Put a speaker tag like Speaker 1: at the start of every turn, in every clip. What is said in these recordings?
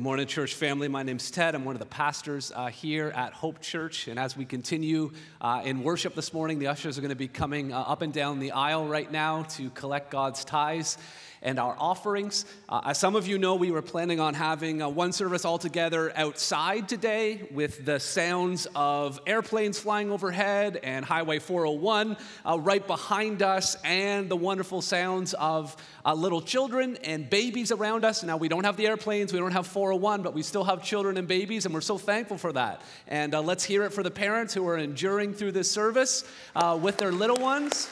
Speaker 1: Morning, church family. My name's Ted. I'm one of the pastors uh, here at Hope Church. And as we continue uh, in worship this morning, the ushers are going to be coming uh, up and down the aisle right now to collect God's tithes and our offerings. Uh, as some of you know, we were planning on having uh, one service altogether outside today with the sounds of airplanes flying overhead and Highway 401 uh, right behind us, and the wonderful sounds of uh, little children and babies around us. Now, we don't have the airplanes, we don't have 401, but we still have children and babies, and we're so thankful for that. And uh, let's hear it for the parents who are enduring through this service uh, with their little ones.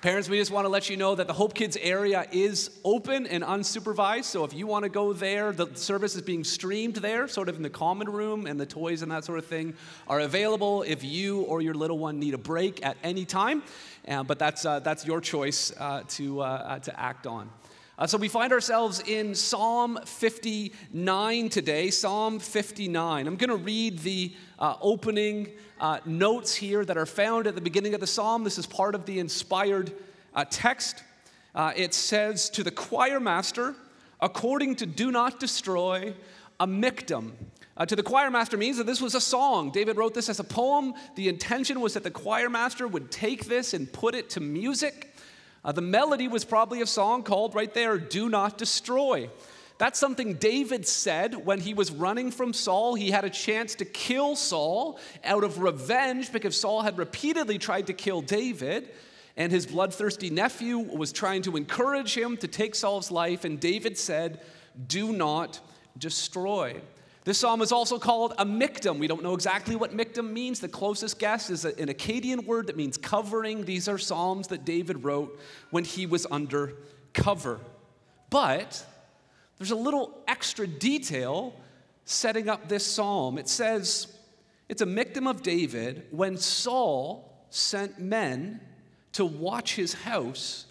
Speaker 1: Parents, we just want to let you know that the Hope Kids area is open and unsupervised. So if you want to go there, the service is being streamed there, sort of in the common room, and the toys and that sort of thing are available if you or your little one need a break at any time. Uh, but that's, uh, that's your choice uh, to, uh, uh, to act on. Uh, so we find ourselves in Psalm 59 today. Psalm 59. I'm going to read the uh, opening uh, notes here that are found at the beginning of the psalm. This is part of the inspired uh, text. Uh, it says, To the choir master, according to Do Not Destroy, a miktam. Uh, to the choir master means that this was a song. David wrote this as a poem. The intention was that the choir master would take this and put it to music. Uh, the melody was probably a song called right there, Do Not Destroy. That's something David said when he was running from Saul. He had a chance to kill Saul out of revenge because Saul had repeatedly tried to kill David. And his bloodthirsty nephew was trying to encourage him to take Saul's life. And David said, Do not destroy. This psalm is also called a miktam. We don't know exactly what miktam means. The closest guess is an Akkadian word that means covering. These are psalms that David wrote when he was under cover. But there's a little extra detail setting up this psalm. It says it's a miktam of David when Saul sent men to watch his house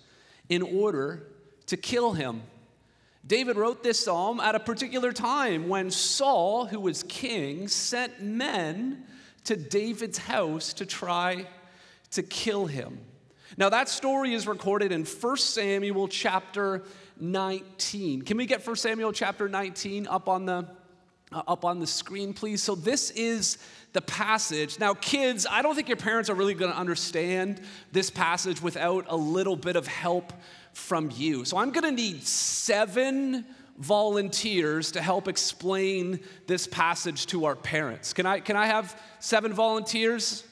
Speaker 1: in order to kill him. David wrote this psalm at a particular time when Saul, who was king, sent men to David's house to try to kill him. Now, that story is recorded in 1 Samuel chapter 19. Can we get 1 Samuel chapter 19 up on the uh, up on the screen, please? So, this is the passage. Now, kids, I don't think your parents are really going to understand this passage without a little bit of help from you. So I'm going to need seven volunteers to help explain this passage to our parents. Can I, can I have seven volunteers?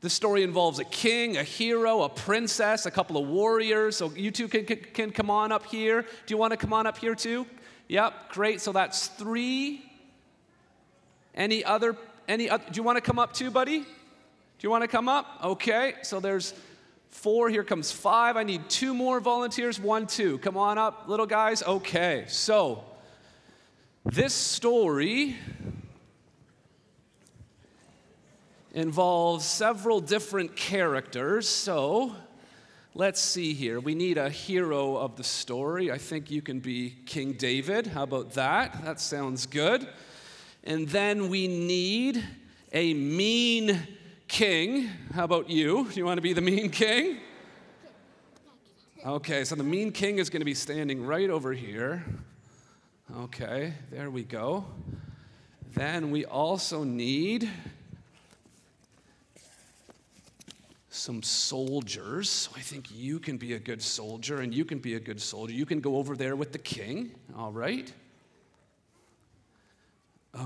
Speaker 1: The story involves a king, a hero, a princess, a couple of warriors. So you two can, can, can come on up here. Do you want to come on up here too? Yep, great. So that's three. Any other, any, other, do you want to come up too, buddy? Do you want to come up? Okay, so there's Four, here comes five. I need two more volunteers. One, two. Come on up, little guys. Okay, so this story involves several different characters. So let's see here. We need a hero of the story. I think you can be King David. How about that? That sounds good. And then we need a mean king. How about you? Do you want to be the mean king? Okay, so the mean king is going to be standing right over here. Okay, there we go. Then we also need some soldiers. So I think you can be a good soldier and you can be a good soldier. You can go over there with the king, all right?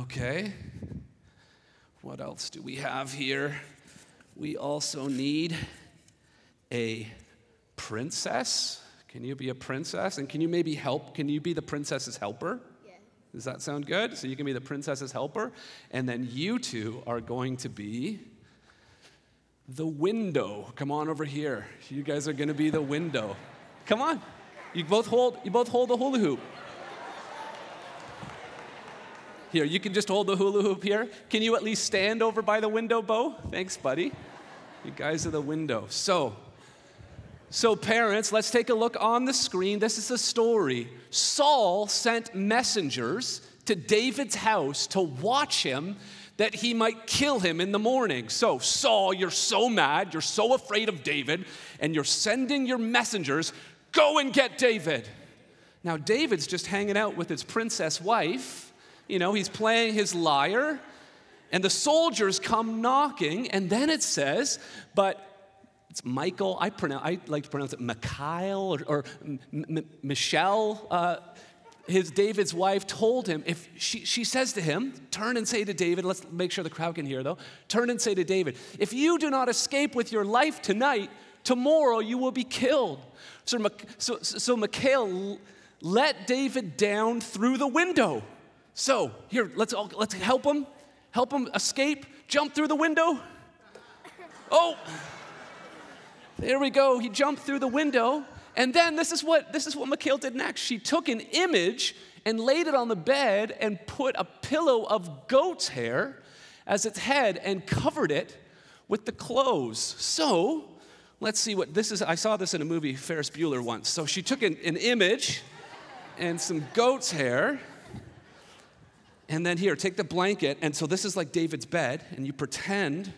Speaker 1: Okay. What else do we have here? We also need a princess. Can you be a princess? And can you maybe help? Can you be the princess's helper? Yeah. Does that sound good? So you can be the princess's helper. And then you two are going to be the window. Come on over here. You guys are going to be the window. Come on. You both hold you both hold the hula hoop. Here, you can just hold the hula hoop here. Can you at least stand over by the window, Bo? Thanks, buddy. You guys are the window. So, so parents, let's take a look on the screen. This is the story. Saul sent messengers to David's house to watch him that he might kill him in the morning. So, Saul, you're so mad, you're so afraid of David, and you're sending your messengers, go and get David. Now, David's just hanging out with his princess wife. You know, he's playing his lyre, and the soldiers come knocking, and then it says, but it's Michal. I, pronounce, I like to pronounce it Mikhail or, or M- M- Michelle. Uh, his David's wife told him if she, she says to him, turn and say to David, let's make sure the crowd can hear though, turn and say to David, if you do not escape with your life tonight, tomorrow you will be killed. So, so, so Mikhail let David down through the window. So here, let's all, let's help him, help him escape, jump through the window. Oh, there we go. He jumped through the window. And then this is what this is what Mikhail did next. She took an image and laid it on the bed and put a pillow of goat's hair as its head and covered it with the clothes. So, let's see what this is. I saw this in a movie, Ferris Bueller, once. So she took an, an image and some goat's hair. And then here, take the blanket. And so this is like David's bed, and you pretend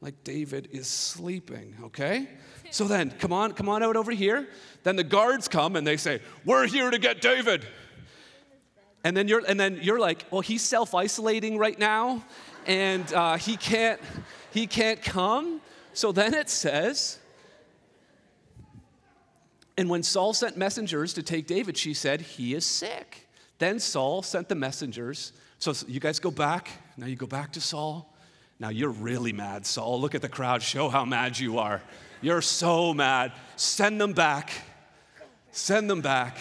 Speaker 1: like David is sleeping, okay? So then, come on, come on out over here. Then the guards come and they say, We're here to get David. And then you're, and then you're like, Well, he's self isolating right now, and uh, he, can't, he can't come. So then it says, And when Saul sent messengers to take David, she said, He is sick. Then Saul sent the messengers. So you guys go back. Now you go back to Saul. Now you're really mad, Saul. Look at the crowd. Show how mad you are. You're so mad. Send them back. Send them back.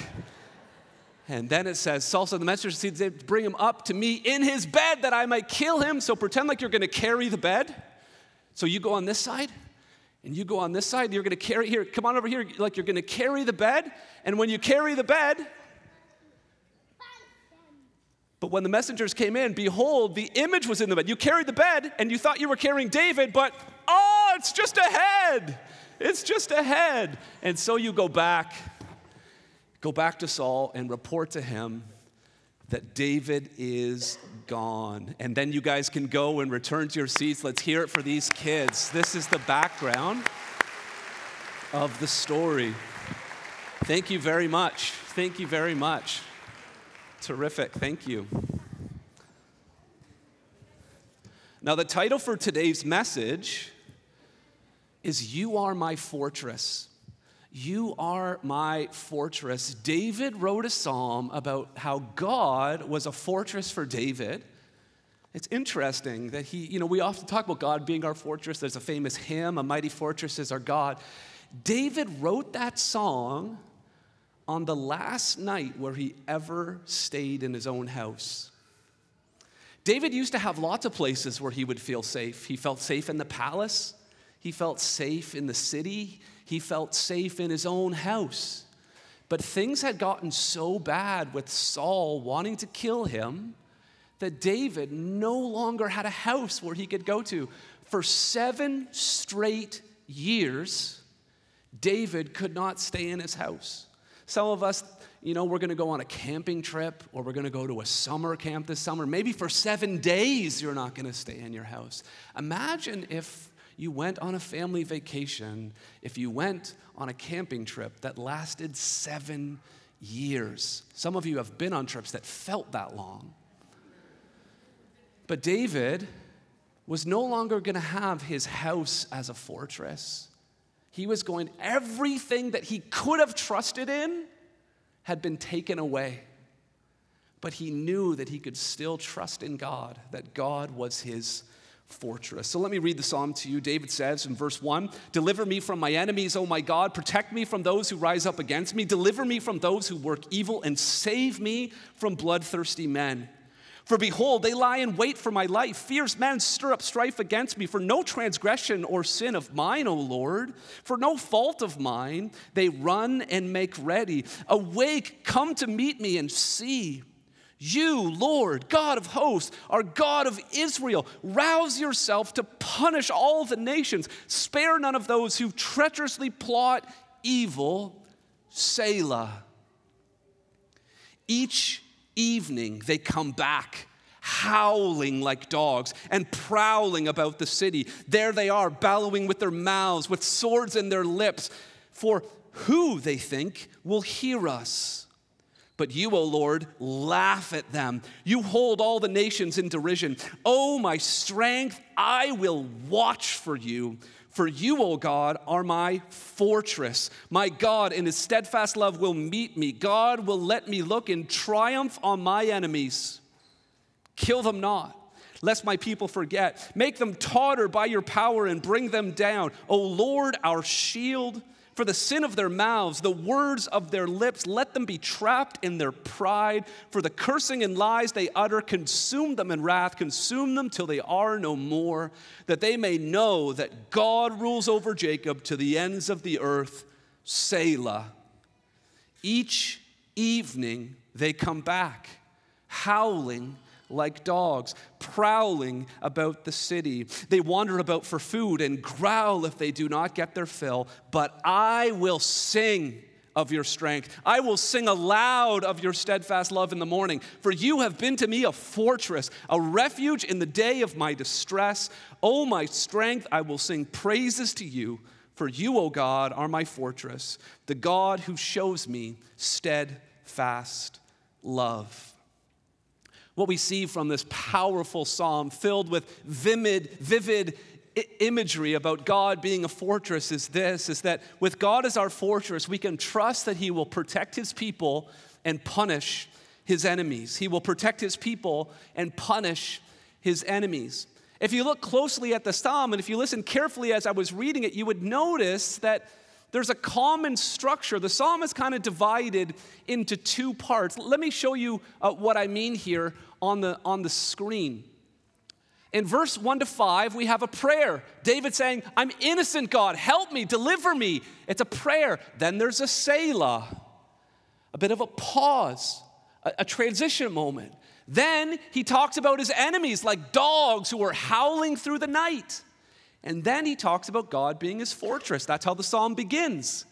Speaker 1: And then it says, Saul said, The messenger said, Bring him up to me in his bed that I might kill him. So pretend like you're going to carry the bed. So you go on this side, and you go on this side. You're going to carry, here, come on over here, like you're going to carry the bed. And when you carry the bed, but when the messengers came in, behold, the image was in the bed. You carried the bed and you thought you were carrying David, but oh, it's just a head. It's just a head. And so you go back, go back to Saul and report to him that David is gone. And then you guys can go and return to your seats. Let's hear it for these kids. This is the background of the story. Thank you very much. Thank you very much. Terrific, thank you. Now, the title for today's message is You Are My Fortress. You are my fortress. David wrote a psalm about how God was a fortress for David. It's interesting that he, you know, we often talk about God being our fortress. There's a famous hymn, A Mighty Fortress is Our God. David wrote that song on the last night where he ever stayed in his own house. David used to have lots of places where he would feel safe. He felt safe in the palace, he felt safe in the city, he felt safe in his own house. But things had gotten so bad with Saul wanting to kill him that David no longer had a house where he could go to. For seven straight years, David could not stay in his house. Some of us, you know, we're going to go on a camping trip or we're going to go to a summer camp this summer. Maybe for seven days you're not going to stay in your house. Imagine if you went on a family vacation, if you went on a camping trip that lasted seven years. Some of you have been on trips that felt that long. But David was no longer going to have his house as a fortress. He was going, everything that he could have trusted in had been taken away. But he knew that he could still trust in God, that God was his fortress. So let me read the psalm to you. David says in verse 1 Deliver me from my enemies, O my God. Protect me from those who rise up against me. Deliver me from those who work evil, and save me from bloodthirsty men. For behold, they lie in wait for my life. Fierce men stir up strife against me. For no transgression or sin of mine, O Lord, for no fault of mine, they run and make ready. Awake, come to meet me and see. You, Lord, God of hosts, are God of Israel. Rouse yourself to punish all the nations. Spare none of those who treacherously plot evil. Selah. Each evening they come back howling like dogs and prowling about the city. There they are, bellowing with their mouths, with swords in their lips. For who, they think, will hear us? But you, O Lord, laugh at them. You hold all the nations in derision. O my strength, I will watch for you. For you, O God, are my fortress. My God, in his steadfast love, will meet me. God will let me look in triumph on my enemies. Kill them not, lest my people forget. Make them totter by your power and bring them down. O Lord, our shield for the sin of their mouths, the words of their lips, let them be trapped in their pride. For the cursing and lies they utter, consume them in wrath, consume them till they are no more, that they may know that God rules over Jacob to the ends of the earth. Selah. Each evening they come back, howling like dogs, prowling about the city. They wander about for food and growl if they do not get their fill. But I will sing of your strength. I will sing aloud of your steadfast love in the morning. For you have been to me a fortress, a refuge in the day of my distress. O my strength, I will sing praises to you. For you, O God, are my fortress, the God who shows me steadfast love what we see from this powerful psalm filled with vivid, vivid imagery about God being a fortress is this is that with God as our fortress, we can trust that He will protect His people and punish His enemies. He will protect His people and punish His enemies. If you look closely at the psalm and if you listen carefully as I was reading it, you would notice that there's a common structure. The psalm is kind of divided into two parts. Let me show you uh, what I mean here on the, on the screen. In verse 1 to 5, we have a prayer. David saying, I'm innocent, God, help me, deliver me. It's a prayer. Then there's a Selah, a bit of a pause, a, a transition moment. Then he talks about his enemies like dogs who are howling through the night. And then he talks about God being his fortress. That's how the psalm begins.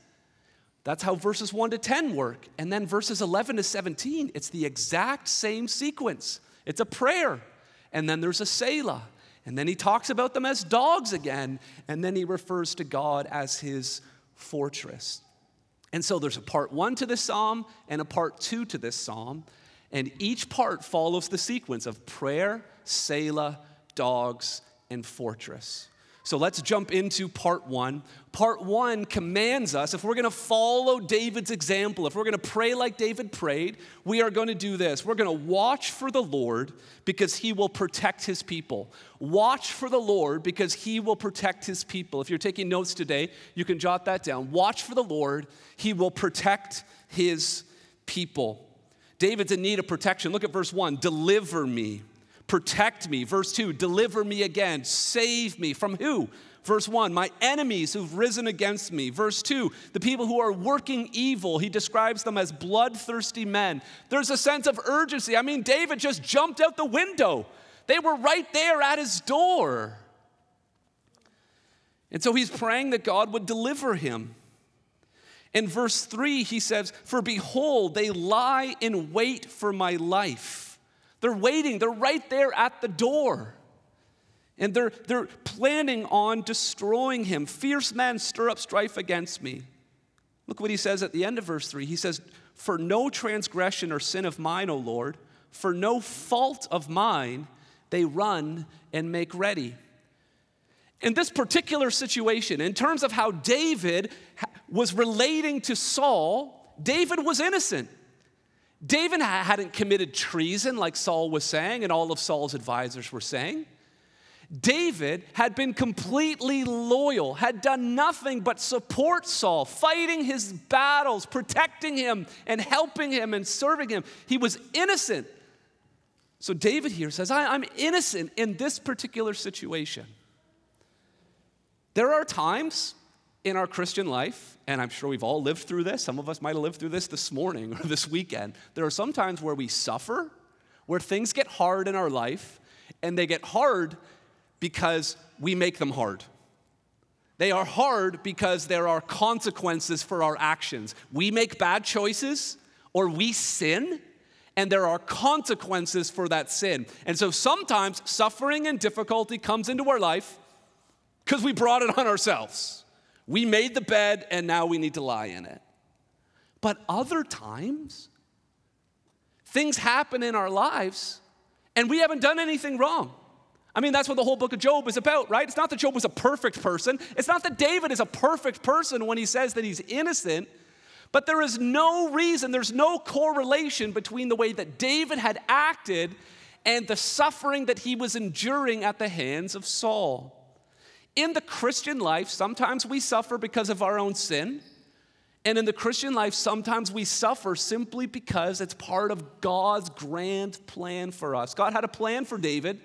Speaker 1: That's how verses 1 to 10 work. And then verses 11 to 17, it's the exact same sequence. It's a prayer. And then there's a Selah. And then he talks about them as dogs again. And then he refers to God as his fortress. And so there's a part one to this psalm and a part two to this psalm. And each part follows the sequence of prayer, Selah, dogs, and fortress. So let's jump into part one. Part one commands us, if we're gonna follow David's example, if we're gonna pray like David prayed, we are gonna do this. We're gonna watch for the Lord because he will protect his people. Watch for the Lord because he will protect his people. If you're taking notes today, you can jot that down. Watch for the Lord, he will protect his people. David's in need of protection. Look at verse one deliver me protect me. Verse 2, deliver me again, save me. From who? Verse 1, my enemies who've risen against me. Verse 2, the people who are working evil. He describes them as bloodthirsty men. There's a sense of urgency. I mean, David just jumped out the window, they were right there at his door. And so he's praying that God would deliver him. In verse 3, he says, For behold, they lie in wait for my life. They're waiting, they're right there at the door. And they're, they're planning on destroying him. Fierce men stir up strife against me. Look what he says at the end of verse 3. He says, For no transgression or sin of mine, O Lord, for no fault of mine, they run and make ready. In this particular situation, in terms of how David was relating to Saul, David was innocent. David hadn't committed treason like Saul was saying and all of Saul's advisors were saying. David had been completely loyal, had done nothing but support Saul, fighting his battles, protecting him, and helping him and serving him. He was innocent. So David here says, I'm innocent in this particular situation. There are times in our Christian life, and I'm sure we've all lived through this, some of us might have lived through this this morning or this weekend. There are some times where we suffer, where things get hard in our life, and they get hard because we make them hard. They are hard because there are consequences for our actions. We make bad choices or we sin, and there are consequences for that sin. And so sometimes suffering and difficulty comes into our life because we brought it on ourselves. We made the bed and now we need to lie in it. But other times, things happen in our lives and we haven't done anything wrong. I mean, that's what the whole book of Job is about, right? It's not that Job was a perfect person. It's not that David is a perfect person when he says that he's innocent. But there is no reason, there's no correlation between the way that David had acted and the suffering that he was enduring at the hands of Saul. In the Christian life, sometimes we suffer because of our own sin. And in the Christian life, sometimes we suffer simply because it's part of God's grand plan for us. God had a plan for David.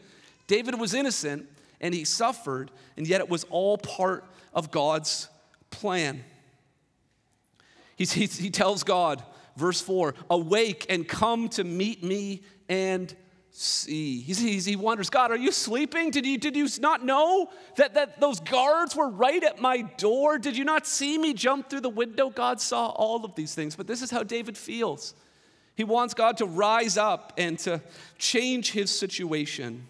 Speaker 1: David was innocent and he suffered, and yet it was all part of God's plan. He's, he, he tells God, verse 4 Awake and come to meet me and see. He's, he wonders, God, are you sleeping? Did you, did you not know that, that those guards were right at my door? Did you not see me jump through the window? God saw all of these things, but this is how David feels. He wants God to rise up and to change his situation.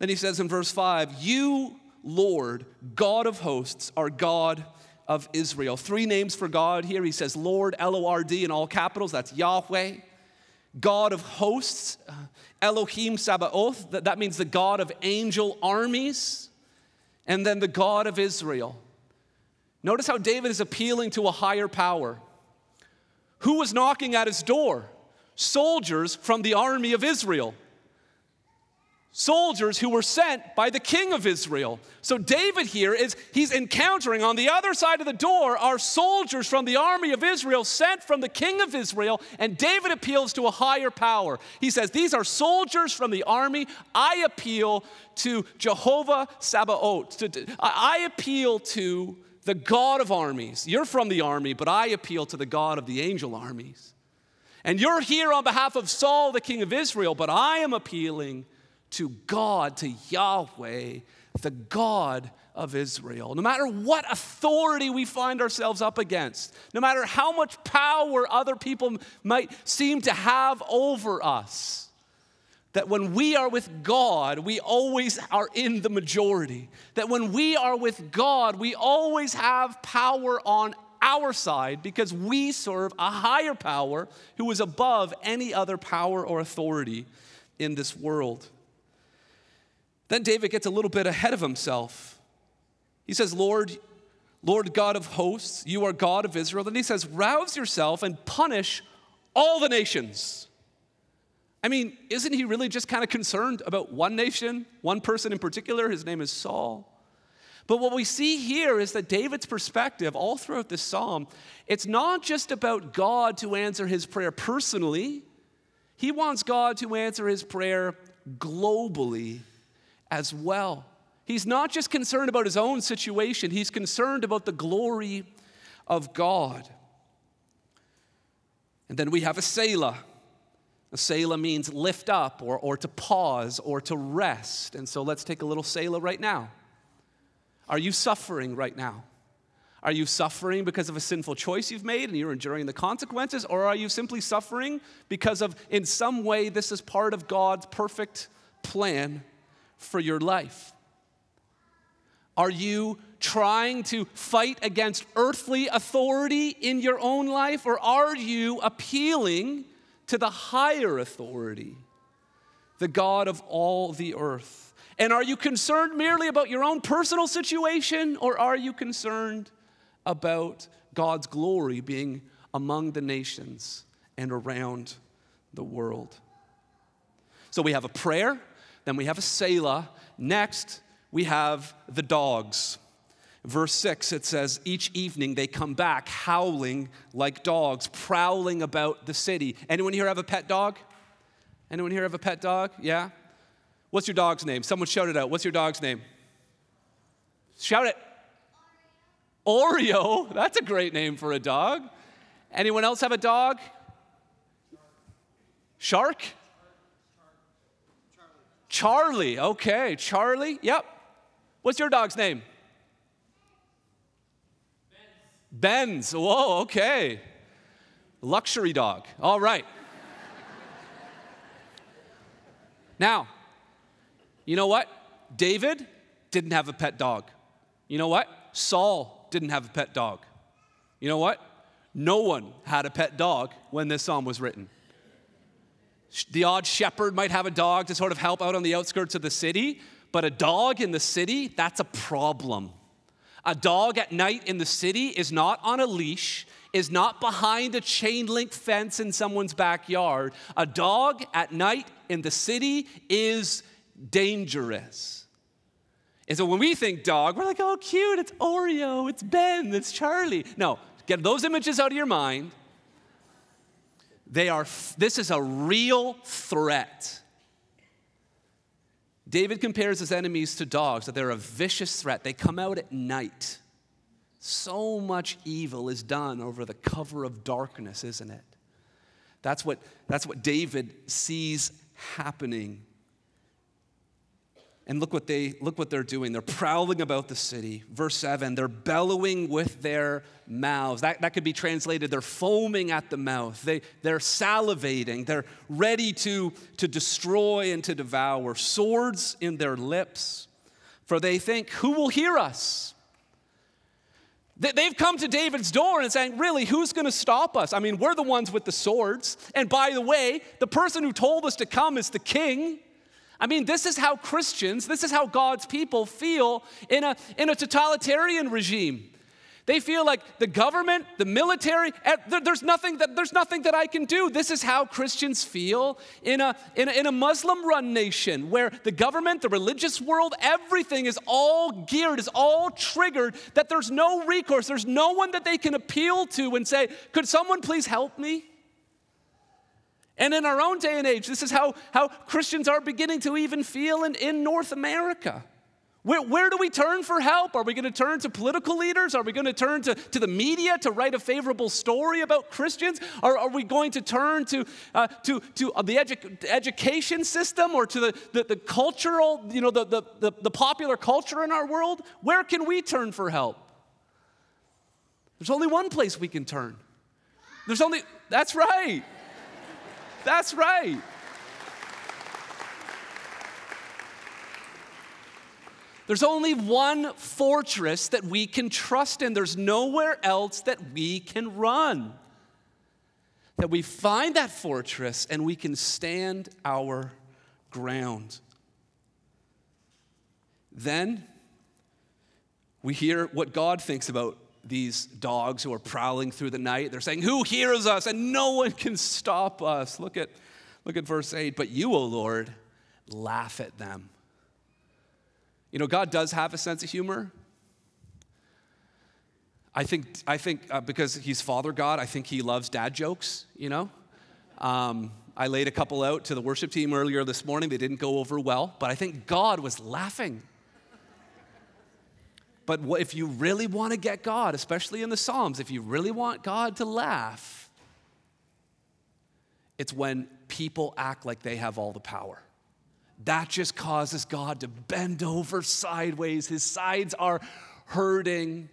Speaker 1: Then he says in verse 5 You, Lord, God of hosts, are God of Israel. Three names for God here. He says Lord, L O R D in all capitals. That's Yahweh. God of hosts, uh, Elohim Sabaoth. That, that means the God of angel armies. And then the God of Israel. Notice how David is appealing to a higher power. Who was knocking at his door? Soldiers from the army of Israel soldiers who were sent by the king of Israel. So David here is he's encountering on the other side of the door are soldiers from the army of Israel sent from the king of Israel and David appeals to a higher power. He says these are soldiers from the army. I appeal to Jehovah Sabaoth. I appeal to the God of armies. You're from the army, but I appeal to the God of the angel armies. And you're here on behalf of Saul, the king of Israel, but I am appealing to God, to Yahweh, the God of Israel. No matter what authority we find ourselves up against, no matter how much power other people might seem to have over us, that when we are with God, we always are in the majority. That when we are with God, we always have power on our side because we serve a higher power who is above any other power or authority in this world. Then David gets a little bit ahead of himself. He says, Lord, Lord God of hosts, you are God of Israel. Then he says, rouse yourself and punish all the nations. I mean, isn't he really just kind of concerned about one nation, one person in particular? His name is Saul. But what we see here is that David's perspective, all throughout this psalm, it's not just about God to answer his prayer personally, he wants God to answer his prayer globally as well. He's not just concerned about his own situation, he's concerned about the glory of God. And then we have a Selah. A Selah means lift up or, or to pause or to rest. And so let's take a little Selah right now. Are you suffering right now? Are you suffering because of a sinful choice you've made and you're enduring the consequences? Or are you simply suffering because of, in some way, this is part of God's perfect plan for your life? Are you trying to fight against earthly authority in your own life, or are you appealing to the higher authority, the God of all the earth? And are you concerned merely about your own personal situation, or are you concerned about God's glory being among the nations and around the world? So we have a prayer then we have a Selah. Next, we have the dogs. Verse 6, it says, Each evening they come back howling like dogs, prowling about the city. Anyone here have a pet dog? Anyone here have a pet dog? Yeah? What's your dog's name? Someone shout it out. What's your dog's name? Shout it. Oreo. Oreo. That's a great name for a dog. Anyone else have a dog? Shark? Charlie. Okay, Charlie. Yep. What's your dog's name? Benz. Benz. Whoa, okay. Luxury dog. All right. now, you know what? David didn't have a pet dog. You know what? Saul didn't have a pet dog. You know what? No one had a pet dog when this psalm was written. The odd shepherd might have a dog to sort of help out on the outskirts of the city, but a dog in the city, that's a problem. A dog at night in the city is not on a leash, is not behind a chain link fence in someone's backyard. A dog at night in the city is dangerous. And so when we think dog, we're like, oh, cute, it's Oreo, it's Ben, it's Charlie. No, get those images out of your mind. They are, this is a real threat. David compares his enemies to dogs, that they're a vicious threat. They come out at night. So much evil is done over the cover of darkness, isn't it? That's what, that's what David sees happening and look what they look what they're doing. They're prowling about the city. Verse 7, they're bellowing with their mouths. That, that could be translated, they're foaming at the mouth. They, they're salivating. They're ready to, to destroy and to devour. Swords in their lips. For they think, who will hear us? They've come to David's door and saying, Really, who's going to stop us? I mean, we're the ones with the swords. And by the way, the person who told us to come is the king. I mean, this is how Christians, this is how God's people feel in a, in a totalitarian regime. They feel like the government, the military, eh, there's nothing that, there's nothing that I can do. This is how Christians feel in a, in a, in a Muslim run nation where the government, the religious world, everything is all geared, is all triggered, that there's no recourse. There's no one that they can appeal to and say, Could someone please help me? And in our own day and age, this is how, how Christians are beginning to even feel in, in North America. Where, where do we turn for help? Are we going to turn to political leaders? Are we going to turn to, to the media to write a favorable story about Christians? Or are we going to turn to, uh, to, to uh, the edu- education system or to the, the, the cultural, you know, the, the, the, the popular culture in our world? Where can we turn for help? There's only one place we can turn. There's only, that's right. That's right. There's only one fortress that we can trust in. There's nowhere else that we can run. That we find that fortress and we can stand our ground. Then we hear what God thinks about these dogs who are prowling through the night. They're saying, Who hears us? And no one can stop us. Look at, look at verse 8. But you, O Lord, laugh at them. You know, God does have a sense of humor. I think, I think uh, because he's Father God, I think he loves dad jokes, you know? Um, I laid a couple out to the worship team earlier this morning. They didn't go over well, but I think God was laughing but if you really want to get God, especially in the Psalms, if you really want God to laugh, it's when people act like they have all the power. That just causes God to bend over sideways. His sides are hurting,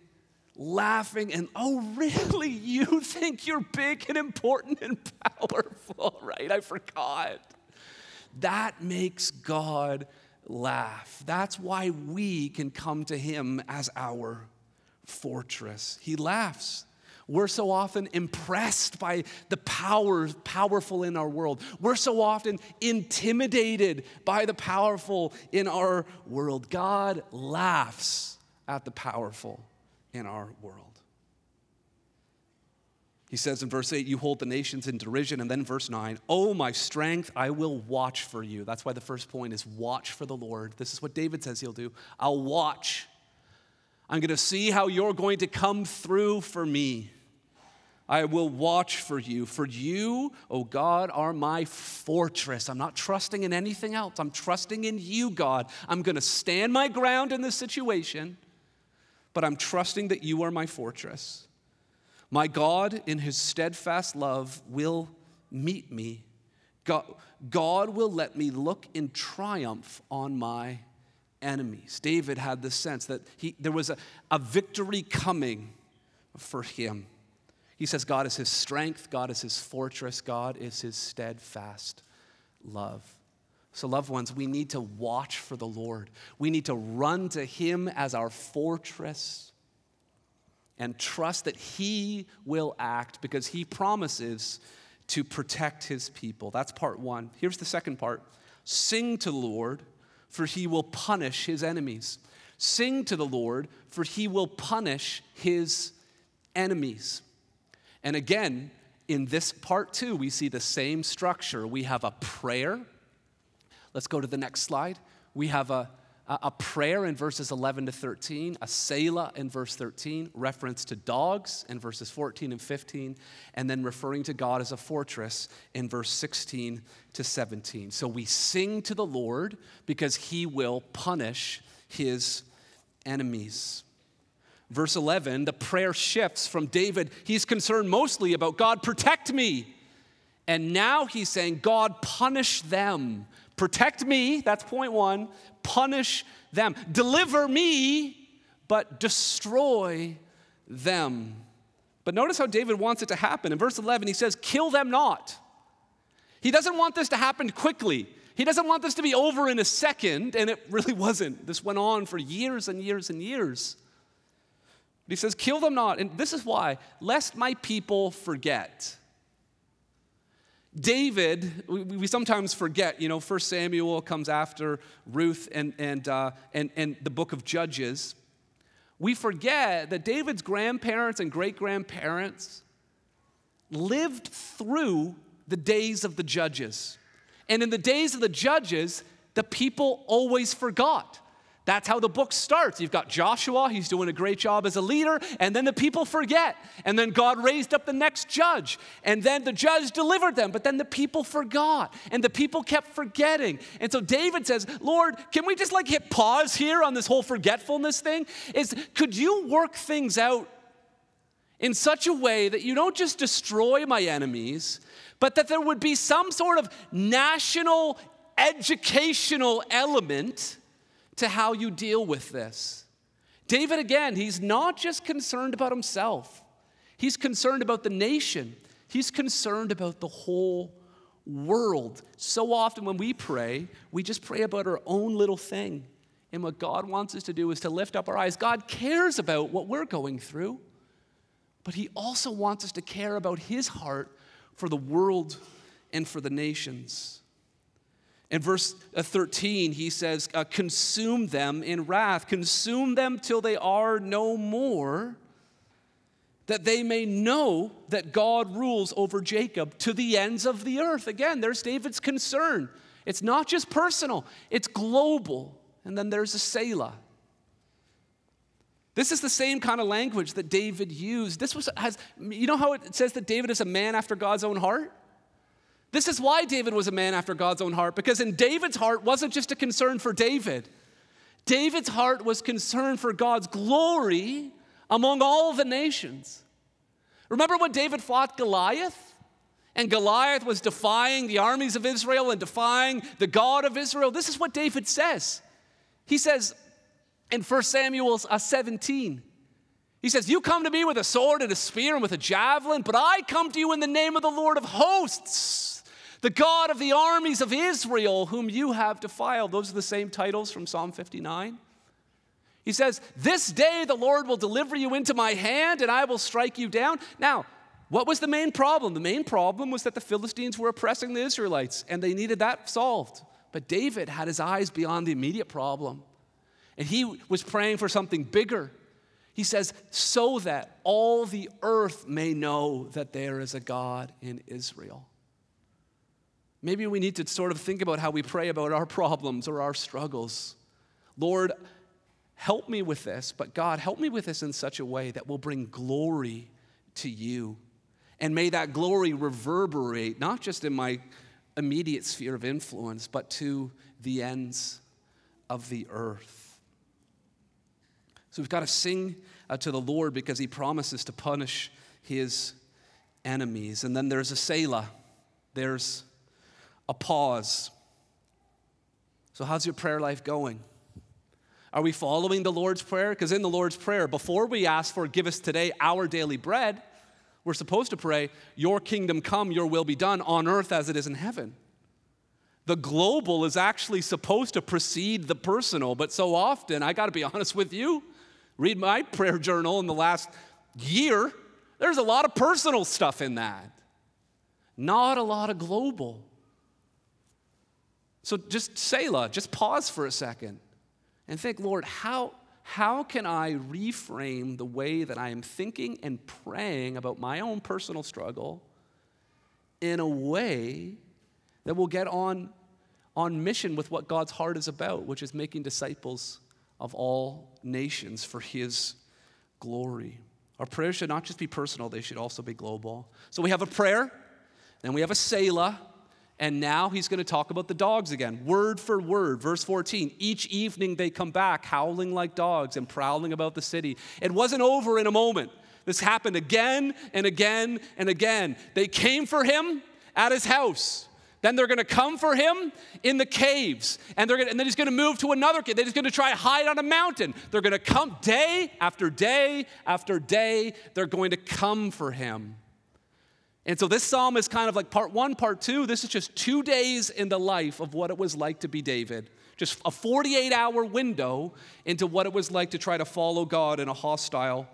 Speaker 1: laughing, and oh, really? You think you're big and important and powerful, right? I forgot. That makes God laugh. That's why we can come to him as our fortress. He laughs. We're so often impressed by the powers powerful in our world. We're so often intimidated by the powerful in our world. God laughs at the powerful in our world. He says in verse 8, You hold the nations in derision. And then verse 9, Oh, my strength, I will watch for you. That's why the first point is watch for the Lord. This is what David says he'll do. I'll watch. I'm going to see how you're going to come through for me. I will watch for you. For you, oh God, are my fortress. I'm not trusting in anything else. I'm trusting in you, God. I'm going to stand my ground in this situation, but I'm trusting that you are my fortress. My God, in his steadfast love, will meet me. God, God will let me look in triumph on my enemies. David had the sense that he, there was a, a victory coming for him. He says, God is his strength, God is his fortress, God is his steadfast love. So, loved ones, we need to watch for the Lord. We need to run to him as our fortress and trust that He will act because He promises to protect his people. That's part one. Here's the second part Sing to the Lord, for he will punish his enemies. Sing to the Lord, for he will punish his enemies. And again, in this part two, we see the same structure. We have a prayer. Let's go to the next slide. We have a a prayer in verses 11 to 13, a Selah in verse 13, reference to dogs in verses 14 and 15, and then referring to God as a fortress in verse 16 to 17. So we sing to the Lord because he will punish his enemies. Verse 11, the prayer shifts from David, he's concerned mostly about God, protect me. And now he's saying, God, punish them. Protect me, that's point one. Punish them. Deliver me, but destroy them. But notice how David wants it to happen. In verse 11, he says, Kill them not. He doesn't want this to happen quickly. He doesn't want this to be over in a second, and it really wasn't. This went on for years and years and years. But he says, Kill them not. And this is why, lest my people forget. David, we, we, sometimes forget, you know, First Samuel comes after Ruth and, and, uh, and, and the book of Judges. We forget that David's grandparents and great grandparents lived through the days of the judges. And in the days of the judges, the people always forgot. That's how the book starts. You've got Joshua, he's doing a great job as a leader, and then the people forget. And then God raised up the next judge, and then the judge delivered them, but then the people forgot, and the people kept forgetting. And so David says, Lord, can we just like hit pause here on this whole forgetfulness thing? Is could you work things out in such a way that you don't just destroy my enemies, but that there would be some sort of national educational element to how you deal with this. David, again, he's not just concerned about himself, he's concerned about the nation, he's concerned about the whole world. So often when we pray, we just pray about our own little thing. And what God wants us to do is to lift up our eyes. God cares about what we're going through, but He also wants us to care about His heart for the world and for the nations. In verse uh, 13, he says, uh, Consume them in wrath, consume them till they are no more, that they may know that God rules over Jacob to the ends of the earth. Again, there's David's concern. It's not just personal, it's global. And then there's a Selah. This is the same kind of language that David used. This was has you know how it says that David is a man after God's own heart? This is why David was a man after God's own heart, because in David's heart wasn't just a concern for David. David's heart was concerned for God's glory among all the nations. Remember when David fought Goliath? And Goliath was defying the armies of Israel and defying the God of Israel. This is what David says. He says in 1 Samuel uh, 17, he says, You come to me with a sword and a spear and with a javelin, but I come to you in the name of the Lord of hosts the God of the armies of Israel, whom you have defiled. Those are the same titles from Psalm 59. He says, This day the Lord will deliver you into my hand, and I will strike you down. Now, what was the main problem? The main problem was that the Philistines were oppressing the Israelites, and they needed that solved. But David had his eyes beyond the immediate problem, and he was praying for something bigger. He says, So that all the earth may know that there is a God in Israel. Maybe we need to sort of think about how we pray about our problems or our struggles. Lord, help me with this, but God, help me with this in such a way that will bring glory to you. And may that glory reverberate, not just in my immediate sphere of influence, but to the ends of the earth. So we've got to sing uh, to the Lord because he promises to punish his enemies. And then there's a Selah. There's a pause. So, how's your prayer life going? Are we following the Lord's Prayer? Because in the Lord's Prayer, before we ask for, give us today our daily bread, we're supposed to pray, Your kingdom come, your will be done on earth as it is in heaven. The global is actually supposed to precede the personal, but so often, I gotta be honest with you, read my prayer journal in the last year, there's a lot of personal stuff in that. not a lot of global. So just Selah, just pause for a second and think, Lord, how, how can I reframe the way that I am thinking and praying about my own personal struggle in a way that will get on, on mission with what God's heart is about, which is making disciples of all nations for His glory? Our prayers should not just be personal, they should also be global. So we have a prayer, then we have a Selah, and now he's going to talk about the dogs again, word for word. Verse 14 Each evening they come back, howling like dogs and prowling about the city. It wasn't over in a moment. This happened again and again and again. They came for him at his house. Then they're going to come for him in the caves. And, they're gonna, and then he's going to move to another cave. Then he's going to try to hide on a mountain. They're going to come day after day after day. They're going to come for him. And so this psalm is kind of like part one, part two. This is just two days in the life of what it was like to be David. Just a 48 hour window into what it was like to try to follow God in a hostile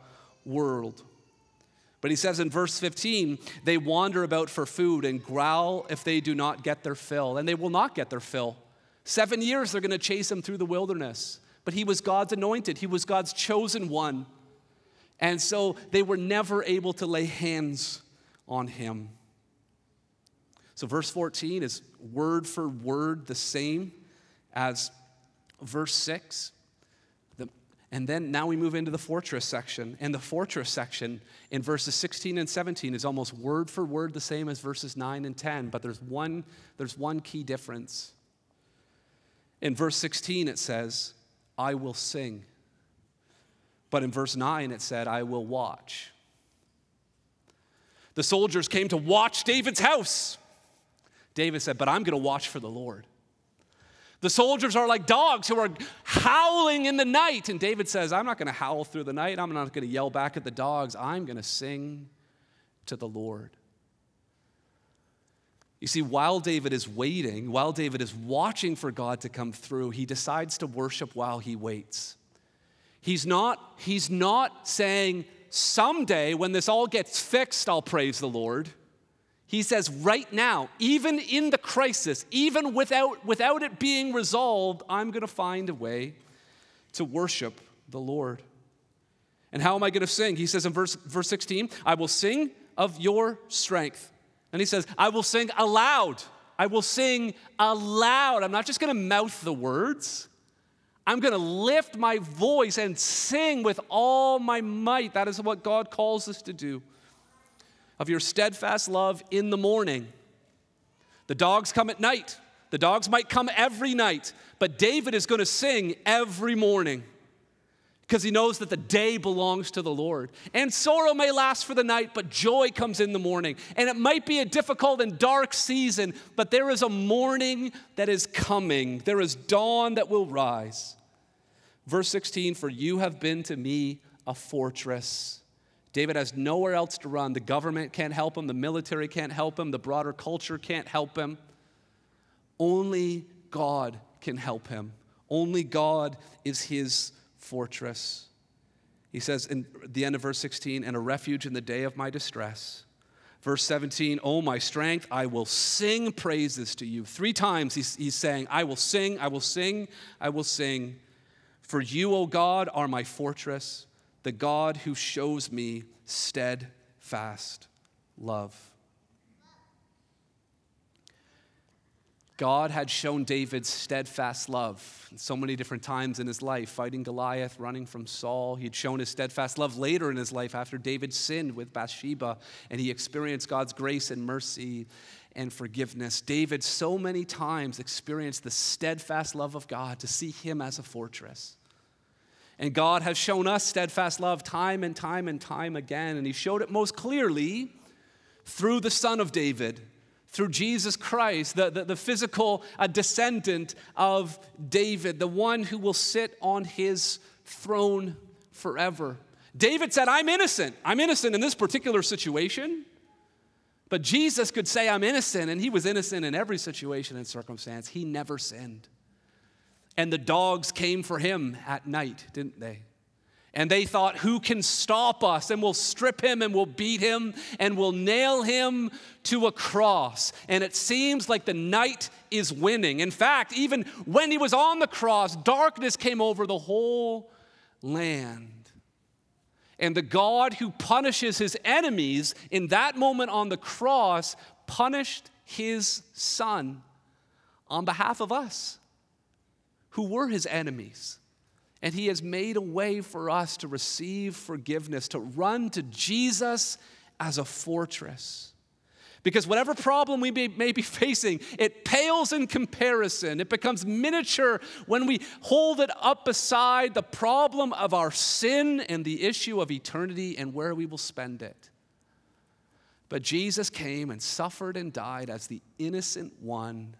Speaker 1: world. But he says in verse 15, they wander about for food and growl if they do not get their fill, and they will not get their fill. Seven years they're going to chase him through the wilderness. But he was God's anointed, he was God's chosen one. And so they were never able to lay hands on him. So, verse 14 is word for word the same as verse 6. The, and then now we move into the fortress section. And the fortress section in verses 16 and 17 is almost word for word the same as verses 9 and 10, but there's one, there's one key difference. In verse 16, it says, I will sing. But in verse 9, it said, I will watch. The soldiers came to watch David's house. David said, But I'm going to watch for the Lord. The soldiers are like dogs who are howling in the night. And David says, I'm not going to howl through the night. I'm not going to yell back at the dogs. I'm going to sing to the Lord. You see, while David is waiting, while David is watching for God to come through, he decides to worship while he waits. He's not, he's not saying, someday when this all gets fixed, I'll praise the Lord. He says, right now, even in the crisis, even without, without it being resolved, I'm going to find a way to worship the Lord. And how am I going to sing? He says in verse, verse 16, I will sing of your strength. And he says, I will sing aloud. I will sing aloud. I'm not just going to mouth the words. I'm going to lift my voice and sing with all my might. That is what God calls us to do. Of your steadfast love in the morning. The dogs come at night. The dogs might come every night, but David is going to sing every morning because he knows that the day belongs to the Lord. And sorrow may last for the night, but joy comes in the morning. And it might be a difficult and dark season, but there is a morning that is coming. There is dawn that will rise. Verse 16 For you have been to me a fortress. David has nowhere else to run. The government can't help him, the military can't help him, the broader culture can't help him. Only God can help him. Only God is his fortress. He says in the end of verse 16, and a refuge in the day of my distress. Verse 17, oh, my strength, I will sing praises to you. Three times he's, he's saying, I will sing, I will sing, I will sing. For you, O God, are my fortress, the God who shows me steadfast love. God had shown David steadfast love so many different times in his life, fighting Goliath, running from Saul. He'd shown his steadfast love later in his life after David sinned with Bathsheba and he experienced God's grace and mercy and forgiveness. David so many times experienced the steadfast love of God to see him as a fortress. And God has shown us steadfast love time and time and time again, and He showed it most clearly through the Son of David through Jesus Christ, the, the, the physical uh, descendant of David, the one who will sit on his throne forever. David said, I'm innocent. I'm innocent in this particular situation. But Jesus could say, I'm innocent, and he was innocent in every situation and circumstance. He never sinned. And the dogs came for him at night, didn't they? And they thought, who can stop us? And we'll strip him and we'll beat him and we'll nail him to a cross. And it seems like the night is winning. In fact, even when he was on the cross, darkness came over the whole land. And the God who punishes his enemies in that moment on the cross punished his son on behalf of us who were his enemies. And he has made a way for us to receive forgiveness, to run to Jesus as a fortress. Because whatever problem we may, may, be facing, it pales in comparison. It becomes miniature when we hold it up beside the problem of our sin and the issue of eternity and where we will spend it. But Jesus came and suffered and died as the innocent one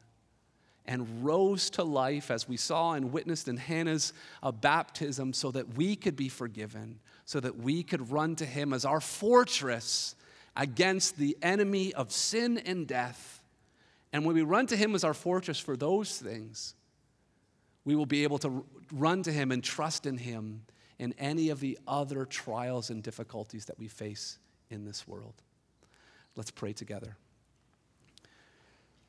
Speaker 1: and rose to life, as we saw and witnessed in Hannah's uh, baptism, so that we could be forgiven, so that we could run to him as our fortress against the enemy of sin and death. And when we run to him as our fortress for those things, we will be able to run to him and trust in him in any of the other trials and difficulties that we face in this world. Let's pray together.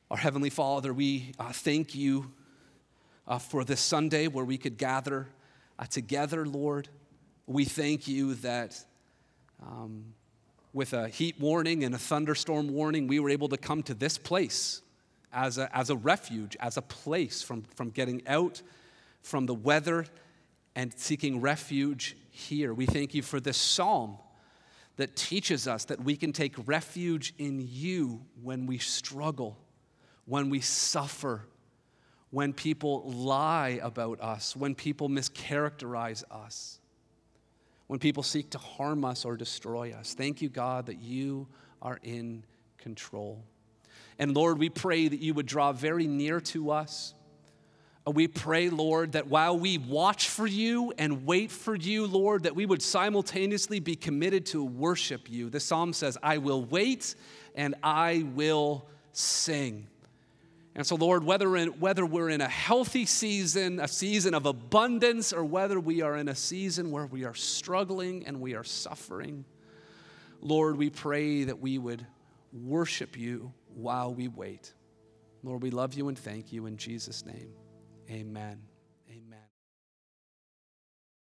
Speaker 1: Our Heavenly Father, we uh, thank you uh, for this Sunday where we could gather uh, together, Lord. We thank you that um, with a heat warning and a thunderstorm warning, we were able to come to this place as a, as a refuge, as a place from, from getting out from the weather and seeking refuge here. We thank you for this psalm that teaches us that we can take refuge in you when we struggle, when we suffer, when people lie about us, when people mischaracterize us, when people seek to harm us or destroy us. Thank you, God, that you are in control. And Lord, we pray that you would draw very near to us uh, we pray, Lord, that while we watch for you and wait for you, Lord, that we would simultaneously be committed to worship you. The psalm says, I will wait and I will sing. And so, Lord, whether, in, whether we're in a healthy season, a season of abundance, or whether we are in a season where we are struggling and we are suffering, Lord, we pray that we would worship you while we wait. Lord, we love you and thank you in Jesus' name. Amen.